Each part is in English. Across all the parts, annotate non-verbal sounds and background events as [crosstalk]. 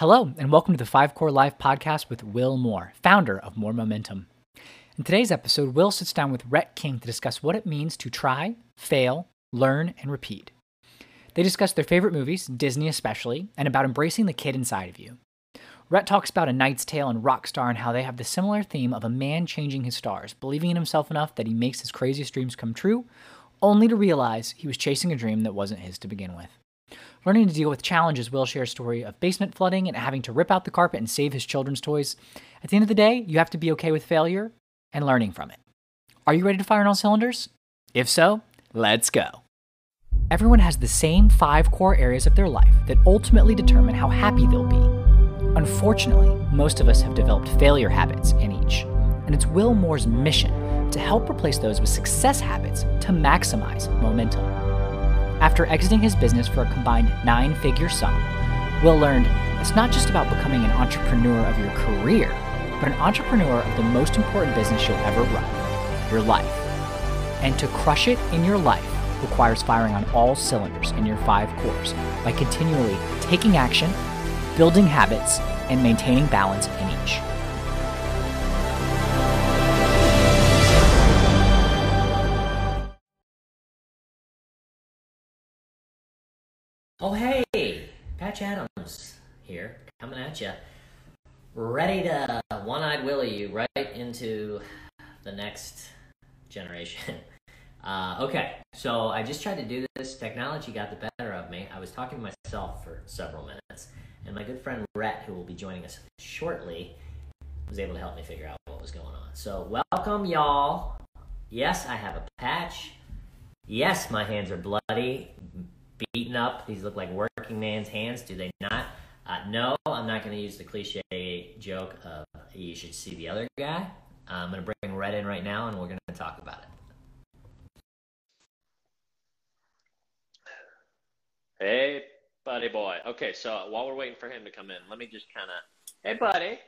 Hello, and welcome to the Five Core Life podcast with Will Moore, founder of Moore Momentum. In today's episode, Will sits down with Rhett King to discuss what it means to try, fail, learn, and repeat. They discuss their favorite movies, Disney especially, and about embracing the kid inside of you. Rhett talks about A Knight's Tale and Rockstar and how they have the similar theme of a man changing his stars, believing in himself enough that he makes his craziest dreams come true, only to realize he was chasing a dream that wasn't his to begin with. Learning to deal with challenges, Will share a story of basement flooding and having to rip out the carpet and save his children's toys. At the end of the day, you have to be okay with failure and learning from it. Are you ready to fire on all cylinders? If so, let's go. Everyone has the same five core areas of their life that ultimately determine how happy they'll be. Unfortunately, most of us have developed failure habits in each, and it's Will Moore's mission to help replace those with success habits to maximize momentum. After exiting his business for a combined nine figure sum, Will learned it's not just about becoming an entrepreneur of your career, but an entrepreneur of the most important business you'll ever run your life. And to crush it in your life requires firing on all cylinders in your five cores by continually taking action, building habits, and maintaining balance in each. Patch Adams here, coming at you. Ready to one eyed Willie you right into the next generation. [laughs] Uh, okay, so I just tried to do this. Technology got the better of me. I was talking to myself for several minutes, and my good friend Rhett, who will be joining us shortly, was able to help me figure out what was going on. So, welcome, y'all. Yes, I have a patch. Yes, my hands are bloody beaten up. These look like working man's hands, do they not? Uh, no, I'm not going to use the cliche joke of you should see the other guy. Uh, I'm going to bring Rhett in right now and we're going to talk about it. Hey, buddy boy. Okay, so while we're waiting for him to come in, let me just kind of. Hey, buddy.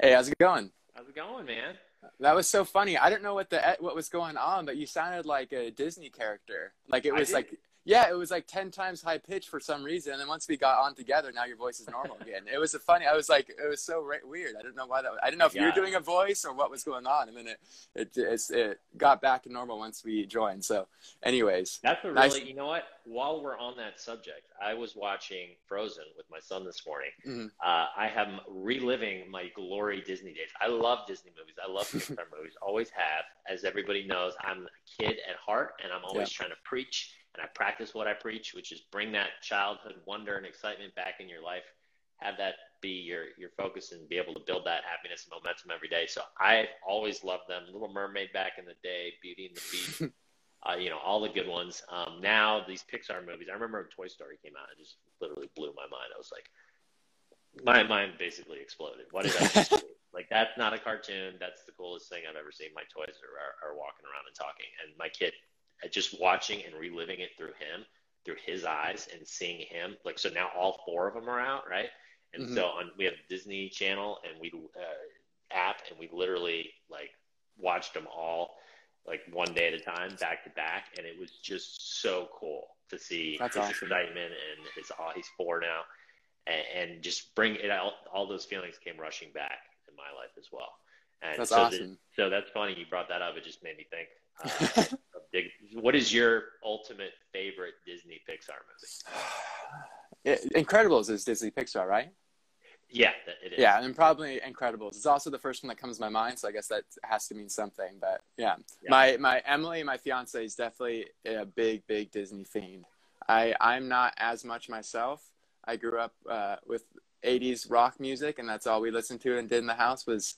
Hey, how's it going? How's it going, man? That was so funny. I didn't know what the what was going on, but you sounded like a Disney character. Like it was like yeah, it was like 10 times high pitch for some reason. And then once we got on together, now your voice is normal again. it was a funny, I was like, it was so ra- weird. I didn't know why that was. I didn't know if yeah. you were doing a voice or what was going on. And then it, it, it, it got back to normal once we joined. So, anyways. That's a really, nice. you know what? While we're on that subject, I was watching Frozen with my son this morning. Mm-hmm. Uh, I am reliving my glory Disney days. I love Disney movies. I love Pixar [laughs] movies, always have. As everybody knows, I'm a kid at heart and I'm always yeah. trying to preach and I practice what I preach, which is bring that childhood wonder and excitement back in your life. Have that be your your focus and be able to build that happiness and momentum every day. So I always loved them. Little Mermaid back in the day, Beauty and the Beast, [laughs] uh, you know, all the good ones. Um, now these Pixar movies. I remember when Toy Story came out, it just literally blew my mind. I was like, my mind basically exploded. What did I just do? [laughs] Like that's not a cartoon. That's the coolest thing I've ever seen. My toys are, are, are walking around and talking, and my kid just watching and reliving it through him, through his eyes, and seeing him. Like so now, all four of them are out, right? And mm-hmm. so on, we have Disney Channel and we uh, app, and we literally like watched them all like one day at a time, back to back, and it was just so cool to see That's his awesome. excitement and his. Uh, he's four now, and, and just bring it out. All those feelings came rushing back in my life as well. And that's so awesome. The, so that's funny you brought that up. It just made me think. Uh, [laughs] what is your ultimate favorite Disney Pixar movie? [sighs] Incredibles is Disney Pixar, right? Yeah, it is. Yeah, and probably Incredibles. It's also the first one that comes to my mind, so I guess that has to mean something. But yeah, yeah. my my Emily, my fiance, is definitely a big big Disney fiend. I I'm not as much myself. I grew up uh, with 80s rock music, and that's all we listened to and did in the house was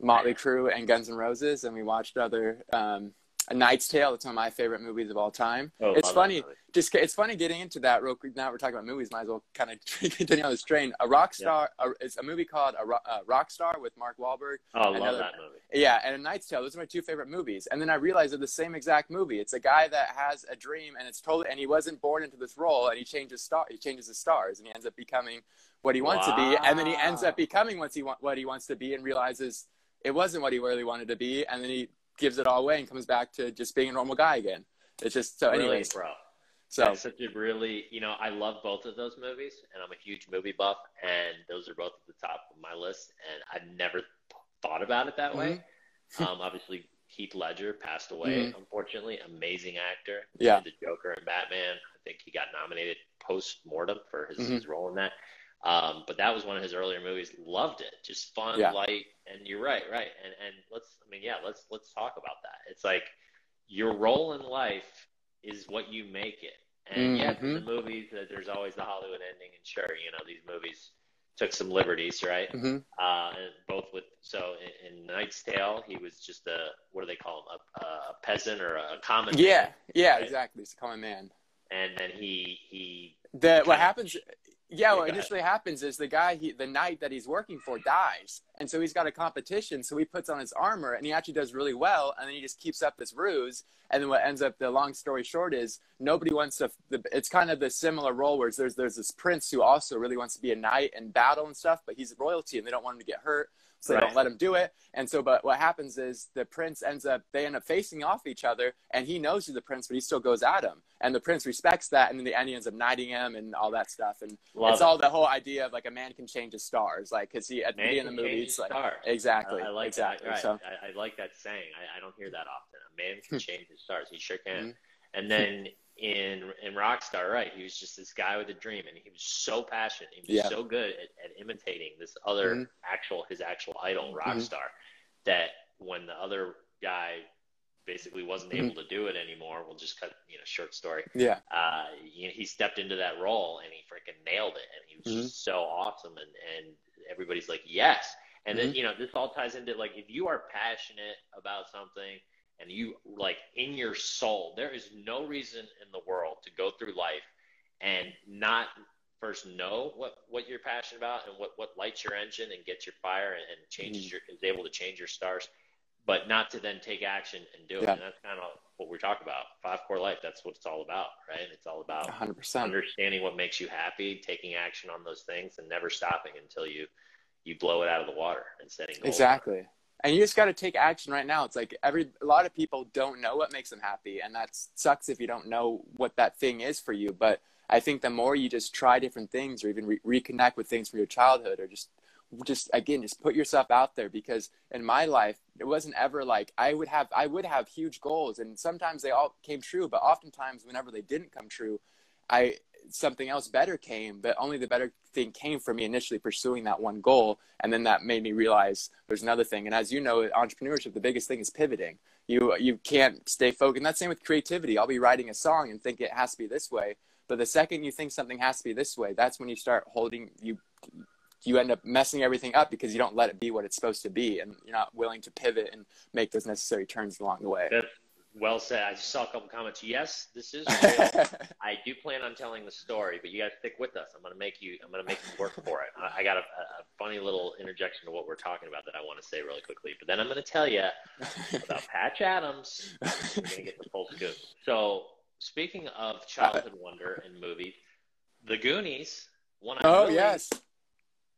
Motley Crue and Guns N' Roses, and we watched other um, a Knight's Tale. It's one of my favorite movies of all time. Oh, it's funny. Just it's funny getting into that real quick. Now we're talking about movies. Might as well kind [laughs] of continue on this train. A rock star. Yeah. A, it's a movie called a, a uh, Rock Star with Mark Wahlberg. Oh, I love that movie. Yeah, and a Knight's Tale. Those are my two favorite movies. And then I realized they're the same exact movie. It's a guy that has a dream, and it's totally. And he wasn't born into this role, and he changes star. He changes his stars, and he ends up becoming what he wants wow. to be. And then he ends up becoming what he want, what he wants to be, and realizes it wasn't what he really wanted to be. And then he gives it all away and comes back to just being a normal guy again. It's just so. Anyways, bro. So That's such a really, you know, I love both of those movies, and I'm a huge movie buff, and those are both at the top of my list. And I've never thought about it that way. Mm-hmm. um, obviously, Heath Ledger passed away, Mhm. unfortunately. Amazing actor. Yeah. The Joker and Batman. I think he got nominated post mortem for his, Mhm. his role in that. Um, but that was one of his earlier movies. Loved it. Just fun, Yeah. light, and you're right, right. And and let's, I mean, yeah, let's let's talk about that. It's like your role in life is what you make it. And yes, in the movies, uh, there's always the Hollywood ending, and sure, you know, these movies took some liberties, right? hmm Uh, and both with so in, in Knight's Tale, he was just a what do they call him, a, a peasant or a common yeah, man. yeah, Right. exactly. It's a common man. And then he he The Kinda- what happens? Yeah, what initially happens is the guy, he, the knight that he's working for, dies, and so he's got a competition. So he puts on his armor, and he actually does really well, and then he just keeps up this ruse. And then what ends up, the long story short, is nobody wants to. The, it's kind of the similar role where there's there's this prince who also really wants to be a knight and battle and stuff, but he's royalty, and they don't want him to get hurt, so they Right. don't let him do it. And so, but what happens is the prince ends up, they end up facing off each other, and he knows he's the prince, but he still goes at him, and the prince respects that, and then the end he ends up knighting him and all that stuff, and love it's it. all the whole idea of like a man can change his stars, like because he at the end of the movie, it's like stars. exactly, I, I like exactly. that. Right. So I, I like that saying. I, I don't hear that often. A man [laughs] can change his stars. He sure can. Mhm. And then in in Rockstar, right? He was just this guy with a dream, and he was so passionate. He was Yeah. so good at, at imitating this other Mhm. actual his actual idol, Mhm. Rockstar, that when the other guy basically wasn't Mhm. able to do it anymore, we'll just cut you know short story. yeah, Uh, you know, he stepped into that role and he freaking nailed it, and he was Mm-hmm. just so awesome, and and everybody's like yes. And then Mhm. you know this all ties into like if you are passionate about something and you like in your soul, there is no reason in the world to go through life and not first know what what you're passionate about and what what lights your engine and gets your fire and, and changes Mhm. your is able to change your stars, but not to then take action and do it. And that's kind of what we're talking about. Five core life. That's what it's all about, right? It's all about hundred percent. understanding what makes you happy, taking action on those things, and never stopping until you you blow it out of the water and setting goals. Exactly. And you just got to take action right now. It's like every a lot of people don't know what makes them happy, and that sucks if you don't know what that thing is for you. But I think the more you just try different things, or even re- reconnect with things from your childhood, or just just again just put yourself out there. Because in my life, it wasn't ever like I would have I would have huge goals, and sometimes they all came true, but oftentimes whenever they didn't come true, I something else better came, but only the better thing came from me initially pursuing that one goal. And then that made me realize there's another thing. And as you know, entrepreneurship, the biggest thing is pivoting. You, you can't stay focused. And that's same with creativity. I'll be writing a song and think it has to be this way. But the second you think something has to be this way, that's when you start holding, you, you end up messing everything up because you don't let it be what it's supposed to be. And you're not willing to pivot and make those necessary turns along the way. That's well said. I just saw a couple comments. Yes, this is [laughs] real. I do plan on telling the story, but you got to stick with us. I'm going to make you. I'm going to make you work for it. I, I got a, a funny little interjection to what we're talking about that I want to say really quickly. But then I'm going to tell you about Patch Adams. We're going to get the full scoop. So speaking of childhood wonder and movies, The Goonies. Oh really yes.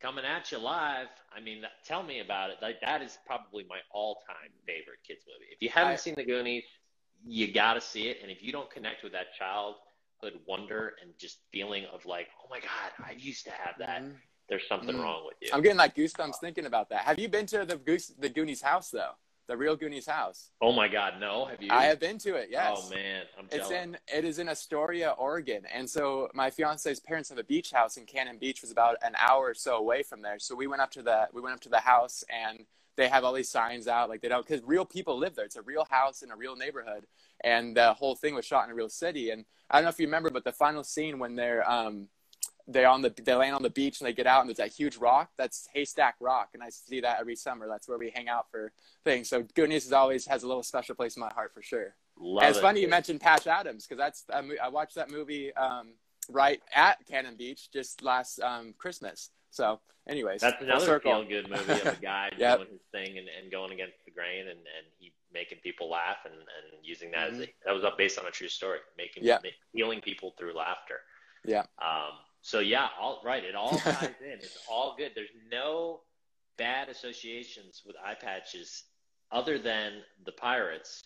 coming at you live. I mean, tell me about it. Like that is probably my all-time favorite kids movie. If you haven't I- seen The Goonies, you got to see it. And if you don't connect with that childhood wonder and just feeling of like, oh my god, I used to have that. Mhm. There's something Mhm. wrong with you. I'm getting like goosebumps thinking about that. Have you been to the Goose, the Goonies house though? The real Goonies house? oh my god, no. Have you? I have been to it. Yes. Oh man, I'm It's jealous. in it is in Astoria, Oregon, and so my fiance's parents have a beach house, and Cannon Beach was about an hour or so away from there. So we went up to the we went up to the house, and they have all these signs out, like they don't because real people live there. It's a real house in a real neighborhood, and the whole thing was shot in a real city. And I don't know if you remember, but the final scene when they're um they on the they land on the beach and they get out and there's that huge rock that's haystack rock and i see that every summer that's where we hang out for things so goonies is always has a little special place in my heart for sure Love and it's it. funny you mentioned Patch Adams because that's mo- I watched that movie um, right at Cannon Beach just last um, Christmas. So, anyways, That's another feel good movie of a [laughs] guy Yep. doing his thing and, and going against the grain and, and he making people laugh and, and using that Mhm. as a, that was based on a true story, making Yep. healing people through laughter. Yeah. Um, so yeah, all right, it all [laughs] ties in. It's all good. There's no bad associations with eye patches other than the pirates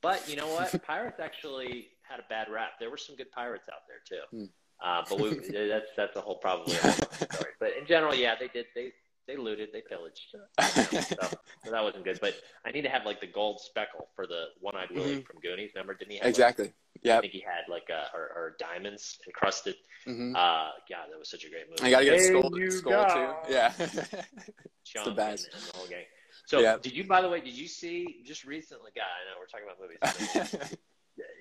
But you know what? [laughs] pirates actually had a bad rap. There were some good pirates out there too. Mm. Uh, but we, [laughs] that's that's a whole probably story. But in general, yeah, they did. They they looted, they pillaged. [laughs] so, so, that wasn't good. But I need to have like the gold speckle for the one-eyed Willie mm-hmm. from Goonies. Remember? Didn't he? Have, exactly. Like, yeah. I think he had like uh, or, or diamonds encrusted. Mm-hmm. Uh, God, that was such a great movie. I gotta get a skull, skull too. Yeah. [laughs] Sean the best. And, and the whole gang. So yep. did you, by the way, did you see just recently? God, I know we're talking about movies.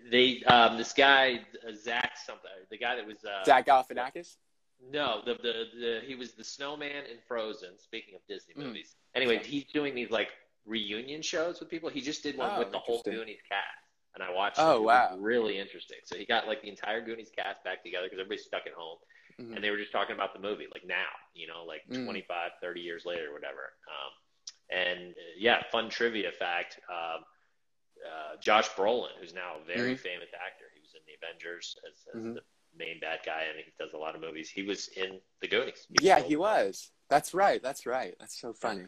They, um, this guy, uh, Zach something, the guy that was uh, Zach Galifianakis. No, the, the the he was the snowman in Frozen. Speaking of Disney mm. movies, mm. anyway, he's doing these like reunion shows with people. He just did one oh, with the whole Goonies cast, and I watched. Oh it. wow, it really interesting. So he got like the entire Goonies cast back together because everybody's stuck at home, mm-hmm. and they were just talking about the movie like now, you know, like mm. 25, 30 years later, whatever. Um, and uh, yeah, fun trivia fact: um, uh, Josh Brolin, who's now a very mm-hmm. famous actor, he was in the Avengers as, as mm-hmm. the main bad guy, and he does a lot of movies. He was in The Goonies. He yeah, he was. That's right. That's right. That's so funny.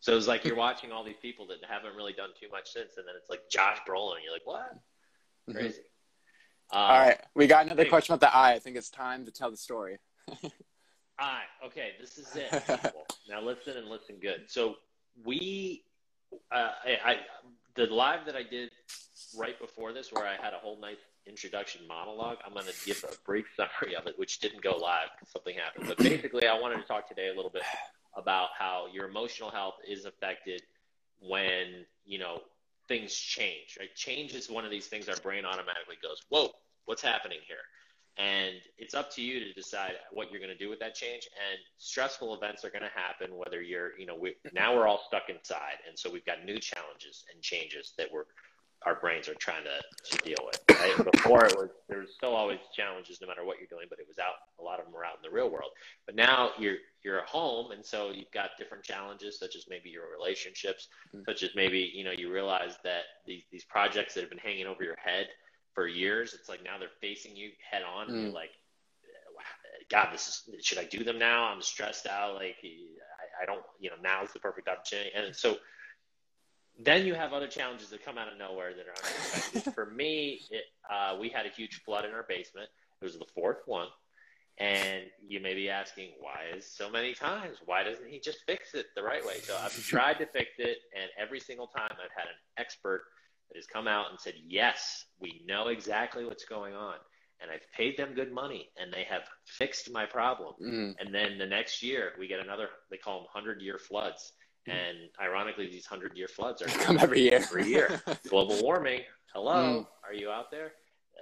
So it's like you're watching all these people that haven't really done too much since, and then it's like Josh Brolin, and you're like, what? Mm-hmm. Crazy. Mm-hmm. Um, all right, we got another question about the eye. I think it's time to tell the story. [laughs] eye. Okay, this is it. [laughs] now listen and listen good. So we, uh, I, I, the live that I did right before this, where I had a whole night introduction monologue. I'm going to give a brief [laughs] summary of it, which didn't go live because something happened. But basically, I wanted to talk today a little bit about how your emotional health is affected when you know things change. Right? Change is one of these things our brain automatically goes, "Whoa, what's happening here?" And it's up to you to decide what you're going to do with that change. And stressful events are going to happen, whether you're, you know, we, now we're all stuck inside. And so we've got new challenges and changes that we're our brains are trying to, to deal with. Right? Before it was there was still always challenges no matter what you're doing, but it was out a lot of them were out in the real world. But now you're you're at home and so you've got different challenges such as maybe your relationships, mm-hmm. such as maybe, you know, you realize that these these projects that have been hanging over your head for years, it's like now they're facing you head on mm-hmm. and you're mm. like God, this is should I do them now? I'm stressed out, like I, I don't you know, now is the perfect opportunity. And so then you have other challenges that come out of nowhere that are unexpected. [laughs] For me, it, uh, we had a huge flood in our basement. It was the fourth one. And you may be asking, why is so many times? Why doesn't he just fix it the right way? So I've [laughs] tried to fix it, and every single time I've had an expert that has come out and said, yes, we know exactly what's going on. And I've paid them good money, and they have fixed my problem. Mm. And then the next year, we get another, they call them 100 year floods and ironically, these hundred year floods are [laughs] come every year. Every year. [laughs] Global warming. Hello, mm. are you out there?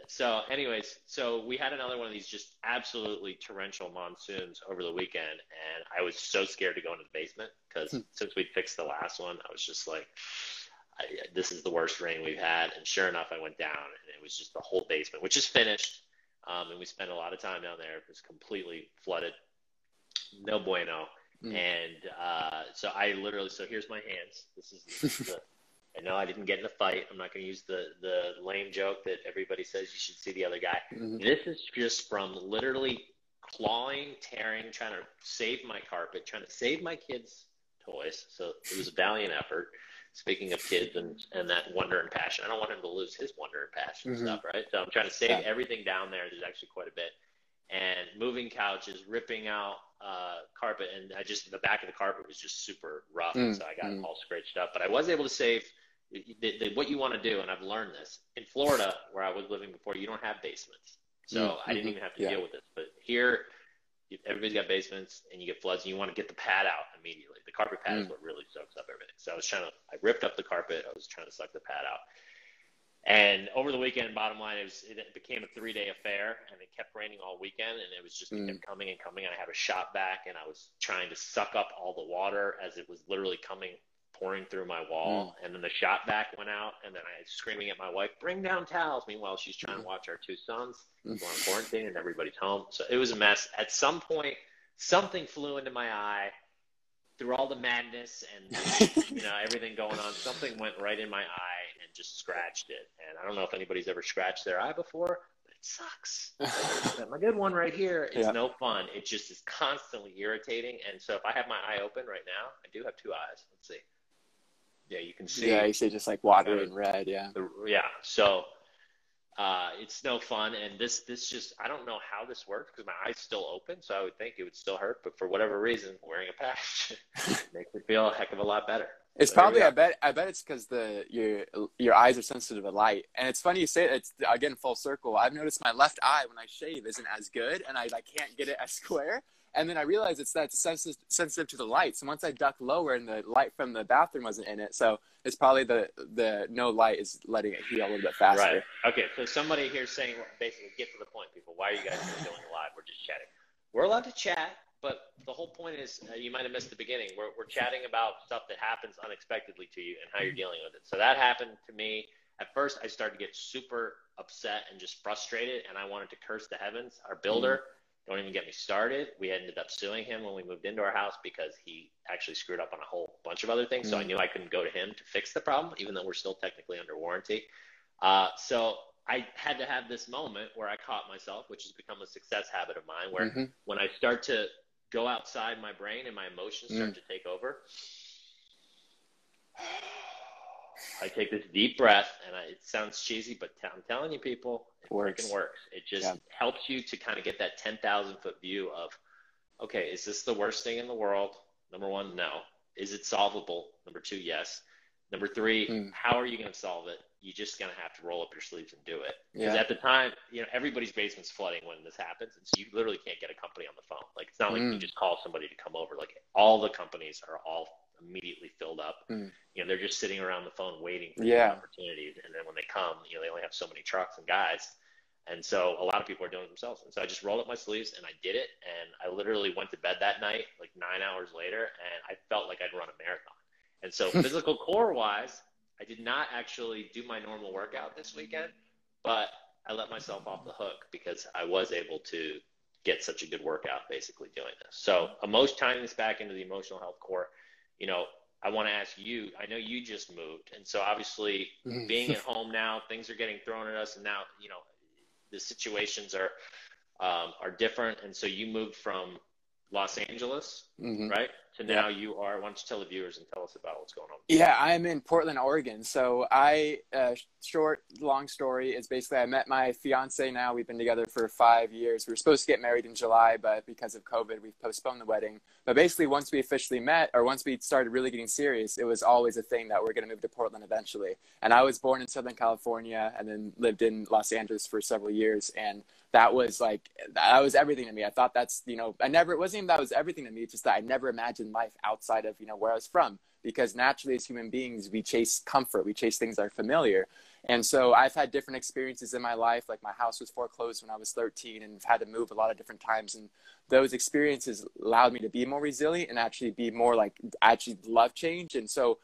So, anyways, so we had another one of these just absolutely torrential monsoons over the weekend, and I was so scared to go into the basement because mm. since we'd fixed the last one, I was just like, I, "This is the worst rain we've had." And sure enough, I went down, and it was just the whole basement, which is finished, um, and we spent a lot of time down there. It was completely flooded. No bueno. Mm. And uh, so I literally, so here's my hands. This is, this is the, [laughs] I know I didn't get in a fight. I'm not going to use the, the lame joke that everybody says you should see the other guy. Mm-hmm. This is just from literally clawing, tearing, trying to save my carpet, trying to save my kids' toys. So it was a valiant effort. Speaking of kids and, and that wonder and passion, I don't want him to lose his wonder and passion mm-hmm. stuff, right? So I'm trying to save yeah. everything down there. There's actually quite a bit. And moving couches, ripping out uh, carpet, and I just the back of the carpet was just super rough, mm, so I got mm. all scratched up. But I was able to save the, the, what you want to do, and I've learned this in Florida, where I was living before. You don't have basements, so mm, I didn't mm-hmm. even have to yeah. deal with this. But here, everybody's got basements, and you get floods, and you want to get the pad out immediately. Carpet pad is mm. what really soaks up everything. So I was trying to, I ripped up the carpet. I was trying to suck the pad out. And over the weekend, bottom line, it, was, it became a three day affair, and it kept raining all weekend, and it was just mm. kept coming and coming. And I had a Shop-Vac, and I was trying to suck up all the water as it was literally coming, pouring through my wall. Mm. And then the Shop-Vac went out, and then I was screaming at my wife, "Bring down towels!" Meanwhile, she's trying to watch our two sons [laughs] who are on quarantine, and everybody's home. So it was a mess. At some point, something flew into my eye through all the madness and [laughs] you know everything going on. Something went right in my eye and just scratched it. And I don't know if anybody's ever scratched their eye before, but it sucks. [laughs] my good one right here is yeah. no fun. It just is constantly irritating. And so if I have my eye open right now, I do have two eyes. Let's see. Yeah, you can see. Yeah, you see just like water and red. Yeah. The, yeah. So uh, it's no fun. And this this just I don't know how this works because my eyes still open, so I would think it would still hurt. But for whatever reason, wearing a patch [laughs] makes it feel a heck of a lot better. It's so probably I bet I bet it's because the your your eyes are sensitive to light, and it's funny you say it, it's again full circle. I've noticed my left eye when I shave isn't as good, and I, I can't get it as square. And then I realized it's that it's sensitive, sensitive to the light. So once I duck lower and the light from the bathroom wasn't in it, so it's probably the the no light is letting it heal a little bit faster. Right. Okay. So somebody here saying basically get to the point, people. Why are you guys doing live? We're just chatting. We're allowed to chat, but the whole point is uh, you might have missed the beginning. We're we're chatting about stuff that happens unexpectedly to you and how you're dealing with it. So that happened to me. At first, I started to get super upset and just frustrated, and I wanted to curse the heavens. Our builder. Mm-hmm don't even get me started. We ended up suing him when we moved into our house because he actually screwed up on a whole bunch of other things. Mm-hmm. So I mm. knew I couldn't go to him to fix the problem, even though we're still technically under warranty. Uh, so I had to have this moment where I caught myself, which has become a success habit of mine, where mm-hmm. when I start to go outside my brain and my emotions start mm. to take over, I take this deep breath, and I, it sounds cheesy, but i I'm telling you, people, works. freaking works. It just yeah. helps you to kind of get that 10,000 foot view of, okay, is this the worst thing in the world? Number one, no. Is it solvable? Number two, yes. Number three, mm. how are you going to solve it? You're just going to have to roll up your sleeves and do it. Because yeah. at the time, you know, everybody's basement's flooding when this happens. And so you literally can't get a company on the phone. Like, it's not like mm. you just call somebody to come over. Like, all the companies are all immediately filled up. Mm. You know, they're just sitting around the phone waiting for yeah. opportunities. And then when they come, you know, they only have so many trucks and guys. And so a lot of people are doing it themselves. And so I just rolled up my sleeves and I did it. And I literally went to bed that night, like nine hours later, and I felt like I'd run a marathon. And so [laughs] physical core wise, I did not actually do my normal workout this weekend, but I let myself off the hook because I was able to get such a good workout basically doing this. So emotion tying this back into the emotional health core you know, I want to ask you. I know you just moved, and so obviously mm-hmm. being at home now, things are getting thrown at us, and now you know the situations are um, are different. And so you moved from Los Angeles, mm-hmm. right? So now yeah. you are. Why don't you tell the viewers and tell us about what's going on? Yeah, I'm in Portland, Oregon. So I, uh, short, long story is basically I met my fiance. Now we've been together for five years. We were supposed to get married in July, but because of COVID, we've postponed the wedding. But basically, once we officially met, or once we started really getting serious, it was always a thing that we're going to move to Portland eventually. And I was born in Southern California and then lived in Los Angeles for several years, and that was like that was everything to me. I thought that's you know I never it wasn't even that was everything to me. It's just that I never imagined life outside of you know where I was from because naturally as human beings we chase comfort, we chase things that are familiar. And so I've had different experiences in my life. Like my house was foreclosed when I was 13 and had to move a lot of different times. And those experiences allowed me to be more resilient and actually be more like actually love change. And so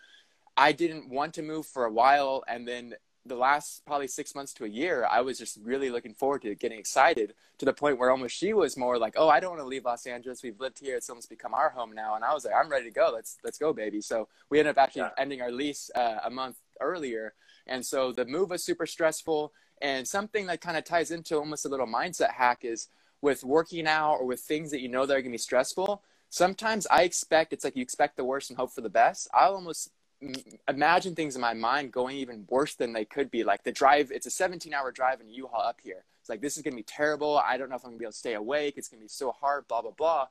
I didn't want to move for a while. And then the last probably six months to a year, I was just really looking forward to getting excited to the point where almost she was more like, "Oh, I don't want to leave Los Angeles. We've lived here; it's almost become our home now." And I was like, "I'm ready to go. Let's let's go, baby." So we ended up actually yeah. ending our lease uh, a month earlier, and so the move was super stressful. And something that kind of ties into almost a little mindset hack is with working out or with things that you know that are gonna be stressful. Sometimes I expect it's like you expect the worst and hope for the best. I'll almost imagine things in my mind going even worse than they could be. Like the drive, it's a 17 hour drive in U-Haul up here. It's like, this is going to be terrible. I don't know if I'm going to be able to stay awake. It's going to be so hard, blah, blah, blah.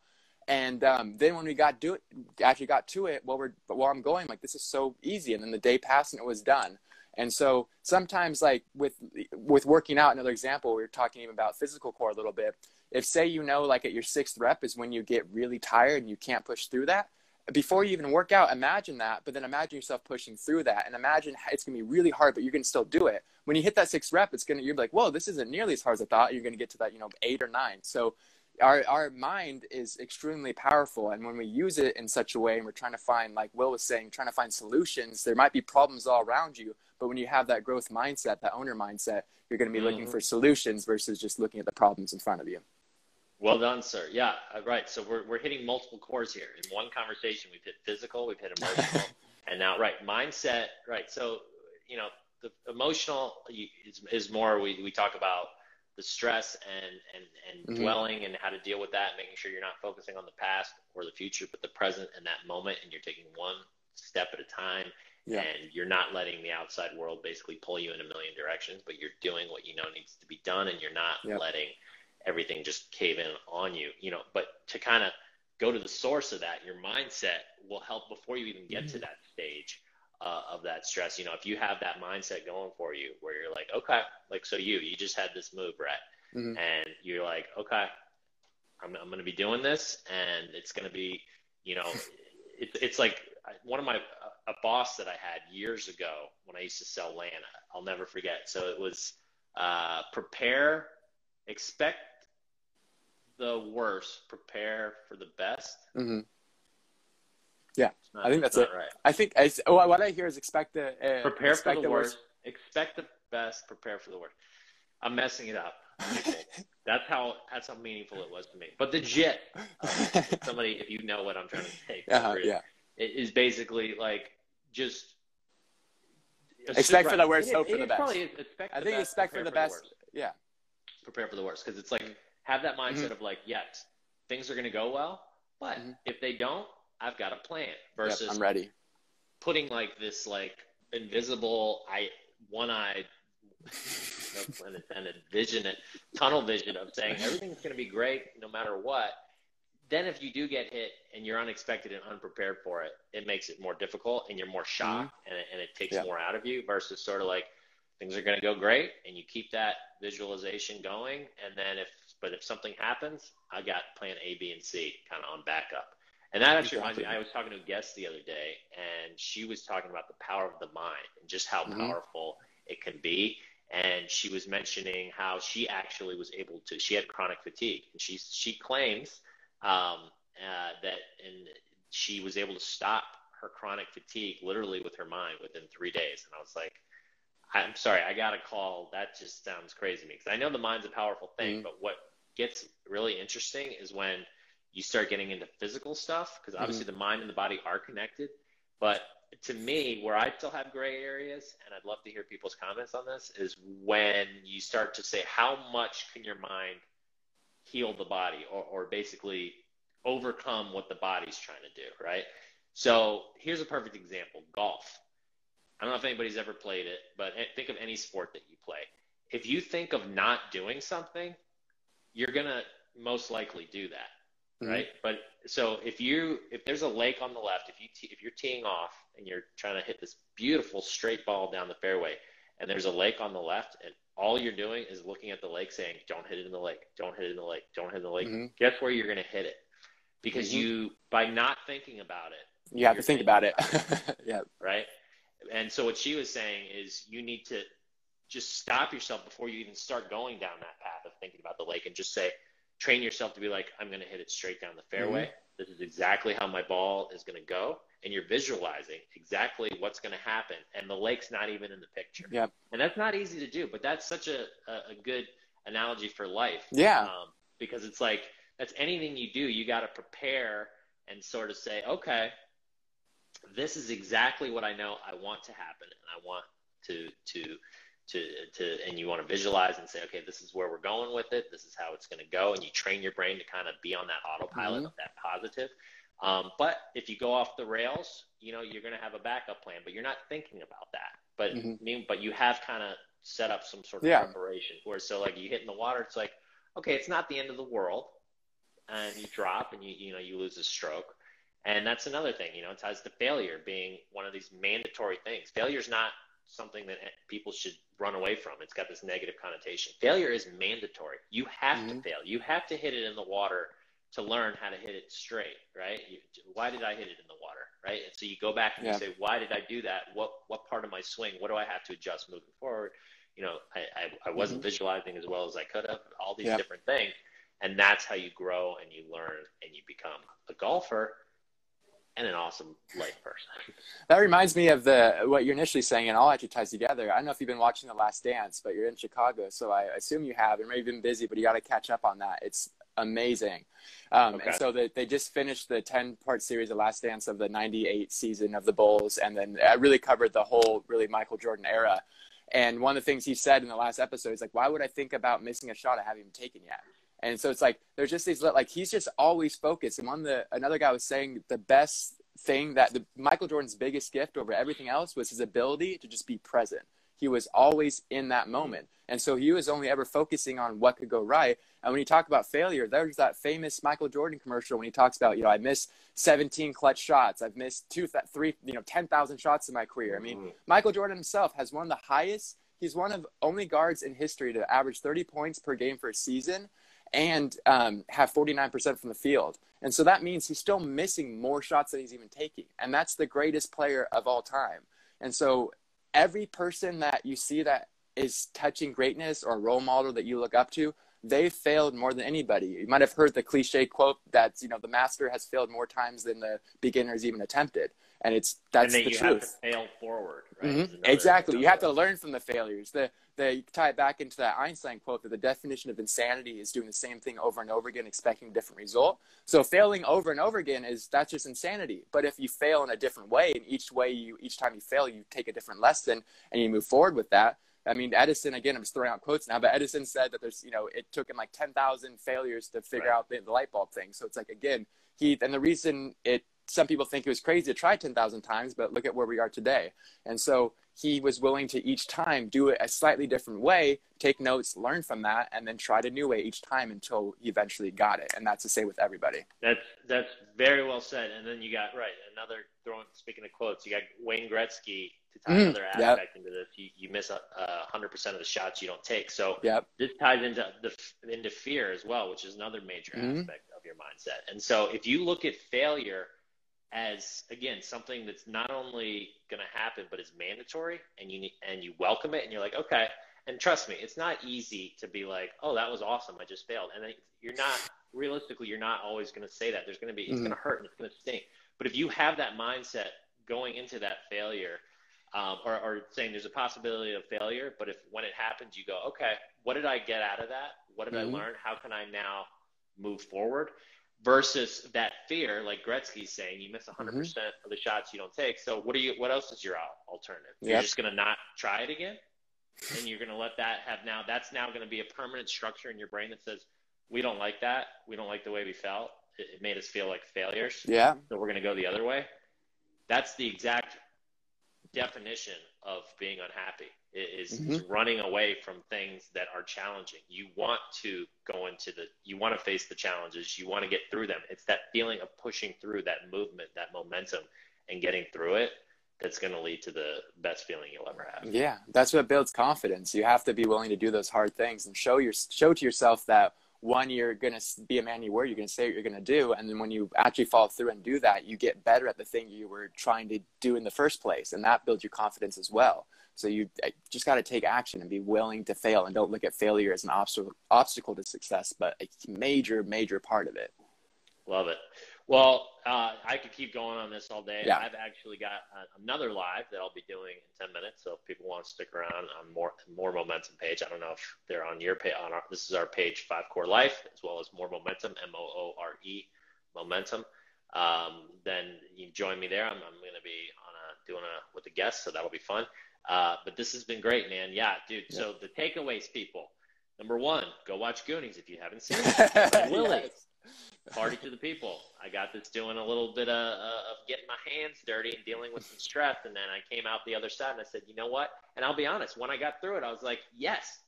And um, then when we got do it, actually got to it, while we're while I'm going, like this is so easy. And then the day passed and it was done. And so sometimes, like with with working out, another example, we were talking even about physical core a little bit. If say you know, like at your sixth rep is when you get really tired and you can't push through that, before you even work out, imagine that, but then imagine yourself pushing through that and imagine it's going to be really hard, but you're to still do it. When you hit that sixth rep, it's to, you're like, whoa, this isn't nearly as hard as I thought. You're going to get to that, you know, eight or nine. So our, our mind is extremely powerful. And when we use it in such a way and we're trying to find, like Will was saying, trying to find solutions, there might be problems all around you. But when you have that growth mindset, that owner mindset, you're going to be mm-hmm. looking for solutions versus just looking at the problems in front of you. Well done, sir. Yeah, uh, right. So we're, we're hitting multiple cores here. In one conversation, we've hit physical, we've hit emotional, [laughs] and now, right, mindset, right. So, you know, the emotional is, is more, we, we talk about the stress and, and, and mm-hmm. dwelling and how to deal with that, making sure you're not focusing on the past or the future, but the present and that moment, and you're taking one step at a time. yeah. and you're not letting the outside world basically pull you in a million directions, but you're doing what you know needs to be done, and you're not yep. letting everything just cave in on you. You know, but to kind of go to the source of that, your mindset will help before you even get mm-hmm. to that stage. Uh, of that stress, you know, if you have that mindset going for you, where you're like, okay, like so, you you just had this move, Rhett, mm-hmm. and you're like, okay, I'm I'm going to be doing this, and it's going to be, you know, it's it's like one of my a boss that I had years ago when I used to sell Lana. I'll never forget. So it was uh, prepare, expect the worst, prepare for the best. Mm-hmm. Yeah, not, I think that's it. Right. I think I, oh, what I hear is expect the uh, prepare for the, the worst, worst, expect the best, prepare for the worst. I'm messing it up. [laughs] that's how that's how meaningful it was to me. But the JIT, uh, [laughs] somebody, if you know what I'm trying to say, uh-huh, yeah is basically like just expect for the worst, hope for the best. Expect I think expect for the best. Yeah. Prepare for the worst because it's like have that mindset mm-hmm. of like, yes, things are going to go well, but mm-hmm. if they don't, I've got a plan. Versus yep, I'm ready. Putting like this like invisible, I one-eyed, no pun intended, vision, it, tunnel vision of saying everything's going to be great no matter what then if you do get hit and you're unexpected and unprepared for it, it makes it more difficult and you're more shocked mm-hmm. and, it, and it takes more out of you versus sort of like things are going to go great and you keep that visualization going. And then if, but if something happens, I got plan A, B, and C kind of on backup. And that actually reminds me, I was talking to a guest the other day and she was talking about the power of the mind and just how mm-hmm. powerful it can be. And she was mentioning how she actually was able to, she had chronic fatigue and she, she claims – um, uh, that and she was able to stop her chronic fatigue literally with her mind within three days. And I was like, I'm sorry, I got a call. That just sounds crazy to me because I know the mind's a powerful thing, mm-hmm. but what gets really interesting is when you start getting into physical stuff because obviously mm-hmm. the mind and the body are connected. But to me, where I still have gray areas, and I'd love to hear people's comments on this, is when you start to say, how much can your mind heal the body or, or basically overcome what the body's trying to do, right? So here's a perfect example golf. I don't know if anybody's ever played it, but think of any sport that you play. If you think of not doing something, you're going to most likely do that, mm-hmm. right? But so if you if there's a lake on the left, if you if you're teeing off and you're trying to hit this beautiful straight ball down the fairway, and there's a lake on the left, and all you're doing is looking at the lake saying, don't hit it in the lake, don't hit it in the lake, don't hit it in the lake. Mm-hmm. Guess where you're going to hit it? Because mm-hmm. you, by not thinking about it, you have to think about it. [laughs] yeah. Right. And so what she was saying is you need to just stop yourself before you even start going down that path of thinking about the lake and just say, train yourself to be like, I'm going to hit it straight down the fairway. Mm-hmm. This is exactly how my ball is going to go and you're visualizing exactly what's going to happen and the lake's not even in the picture yeah and that's not easy to do but that's such a, a, good analogy for life yeah um, because it's like that's anything you do you got to prepare and sort of say okay this is exactly what i know i want to happen and i want to to to to and you want to visualize and say okay this is where we're going with it this is how it's going to go and you train your brain to kind of be on that autopilot mm-hmm. of that positive um, but if you go off the rails, you know, you're going to have a backup plan, but you're not thinking about that. But mm-hmm. but you have kind of set up some sort of yeah. preparation. Where so like you hit in the water, it's like, okay, it's not the end of the world, and you drop and you you know you lose a stroke, and that's another thing. You know, it ties to failure being one of these mandatory things. Failure is not something that people should run away from. It's got this negative connotation. Failure is mandatory. You have mm-hmm. to fail. You have to hit it in the water to learn how to hit it straight, right? You, why did I hit it in the water, right? And so you go back and yeah. you say, why did I do that? What what part of my swing? What do I have to adjust moving forward? You know, I I, I wasn't mm-hmm. visualizing as well as I could have. All these yeah. different things, and that's how you grow and you learn and you become a golfer and an awesome life person. [laughs] That reminds me of the what you're initially saying, and all actually ties together. I don't know if you've been watching The Last Dance, but you're in Chicago, so I assume you have. And maybe you've been busy, but you got to catch up on that. It's amazing. Um, okay. And so they, they just finished the 10 part series, The Last Dance of the 98 season of the Bulls. And then I really covered the whole, really, Michael Jordan era. And one of the things he said in the last episode is like, why would I think about missing a shot I haven't even taken yet? And so it's like, there's just these, like, he's just always focused. And one the, another guy was saying the best thing that the Michael Jordan's biggest gift over everything else was his ability to just be present. He was always in that moment. And so he was only ever focusing on what could go right. And when you talk about failure, there's that famous Michael Jordan commercial when he talks about, you know, I missed 17 clutch shots. I've missed two, three, you know, 10,000 shots in my career. I mean, mm-hmm. Michael Jordan himself has one of the highest, he's one of only guards in history to average 30 points per game for a season and um, have 49% from the field. And so that means he's still missing more shots than he's even taking. And that's the greatest player of all time. And so every person that you see that is touching greatness or a role model that you look up to, they failed more than anybody. You might have heard the cliche quote that you know the master has failed more times than the beginners even attempted, and it's that's and the you truth. Have to fail forward, right? Mm-hmm. Exactly. You have to learn from the failures. The the you tie it back into that Einstein quote that the definition of insanity is doing the same thing over and over again, expecting a different result. So failing over and over again is that's just insanity. But if you fail in a different way, and each way you each time you fail, you take a different lesson and you move forward with that I mean, Edison, again, I'm just throwing out quotes now, but Edison said that there's, you know, it took him like 10,000 failures to figure right. out the, the, light bulb thing. So it's like, again, he, and the reason it, some people think it was crazy to try 10,000 times, but look at where we are today. And so he was willing to each time do it a slightly different way, take notes, learn from that, and then try a new way each time until he eventually got it. And that's the same with everybody. That's, that's very well said. And then you got, right, another throwing, speaking of quotes, you got Wayne Gretzky to tie mm, another aspect yep. into this, you, you miss a hundred percent of the shots you don't take. So yep. this ties into the into fear as well, which is another major mm-hmm. aspect of your mindset. And so if you look at failure as again something that's not only going to happen but is mandatory, and you and you welcome it, and you're like, okay. And trust me, it's not easy to be like, oh, that was awesome, I just failed. And you're not realistically, you're not always going to say that. There's going to be, it's mm-hmm. going to hurt and it's going to stink. But if you have that mindset going into that failure um, or, or saying there's a possibility of failure, but if when it happens, you go, okay, what did I get out of that? What did mm-hmm. I learn? How can I now move forward? Versus that fear, like Gretzky's saying, you miss 100% mm-hmm. of the shots you don't take. So what do you? What else is your alternative? Yep. You're just going to not try it again, and you're going to let that have now. That's now going to be a permanent structure in your brain that says, we don't like that. We don't like the way we felt. It, it made us feel like failures. Yeah. So we're going to go the other way. That's the exact definition of being unhappy is, mm-hmm. is, running away from things that are challenging. You want to go into the, you want to face the challenges. You want to get through them. It's that feeling of pushing through that movement, that momentum, and getting through it that's going to lead to the best feeling you'll ever have. Yeah, that's what builds confidence. You have to be willing to do those hard things and show your show to yourself that one you're going to be a man you were you're going to say what you're going to do and then when you actually follow through and do that you get better at the thing you were trying to do in the first place and that builds your confidence as well so you uh, just got to take action and be willing to fail and don't look at failure as an obstacle obstacle to success but a major major part of it love it well, uh, I could keep going on this all day. Yeah. I've actually got uh, another live that I'll be doing in 10 minutes. So if people want to stick around on more Moore Momentum page, I don't know if they're on your page. On our, this is our page, Five Core Life, as well as Moore Momentum, M O O R E, momentum. Um, then you join me there. I'm, I'm going to be on a doing a with a guest, so that'll be fun. Uh, but this has been great, man. Yeah, dude. Yeah. So the takeaways, people. Number one, go watch Goonies if you haven't seen [laughs] it. Willie. party to the people. I got this doing a little bit of, uh, of getting my hands dirty and dealing with some stress. And then I came out the other side and I said, you know what? And I'll be honest, when I got through it, I was like, yes,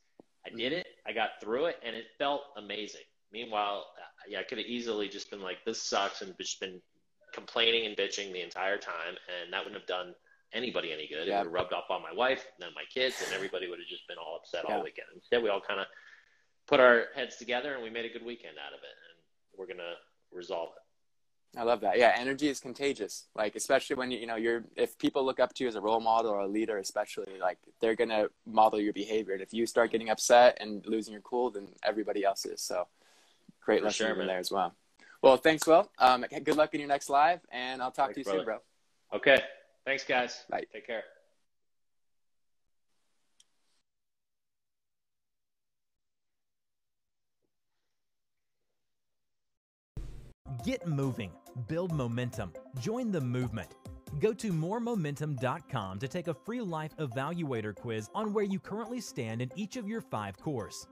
I did it. I got through it and it felt amazing. Meanwhile, uh, yeah, I could have easily just been like, this sucks and just been complaining and bitching the entire time. And that wouldn't have done anybody any good. Yeah. It would have rubbed off on my wife and then my kids and everybody would have just been all upset yeah. all weekend. Instead, we all kind of put our heads together and we made a good weekend out of it and we're gonna resolve it. I love that. Yeah, energy is contagious. Like especially when you you know you're if people look up to you as a role model or a leader, especially like they're gonna model your behavior. And if you start getting upset and losing your cool, then everybody else is. So great For lesson sure, there as well. Well, thanks, Will. Um, good luck in your next live, and I'll talk thanks, to you brother. soon, bro. Okay. Thanks, guys. Bye. Take care. Get moving, build momentum, join the movement. Go to mooremomentum.com to take a free life evaluator quiz on where you currently stand in each of your five cores.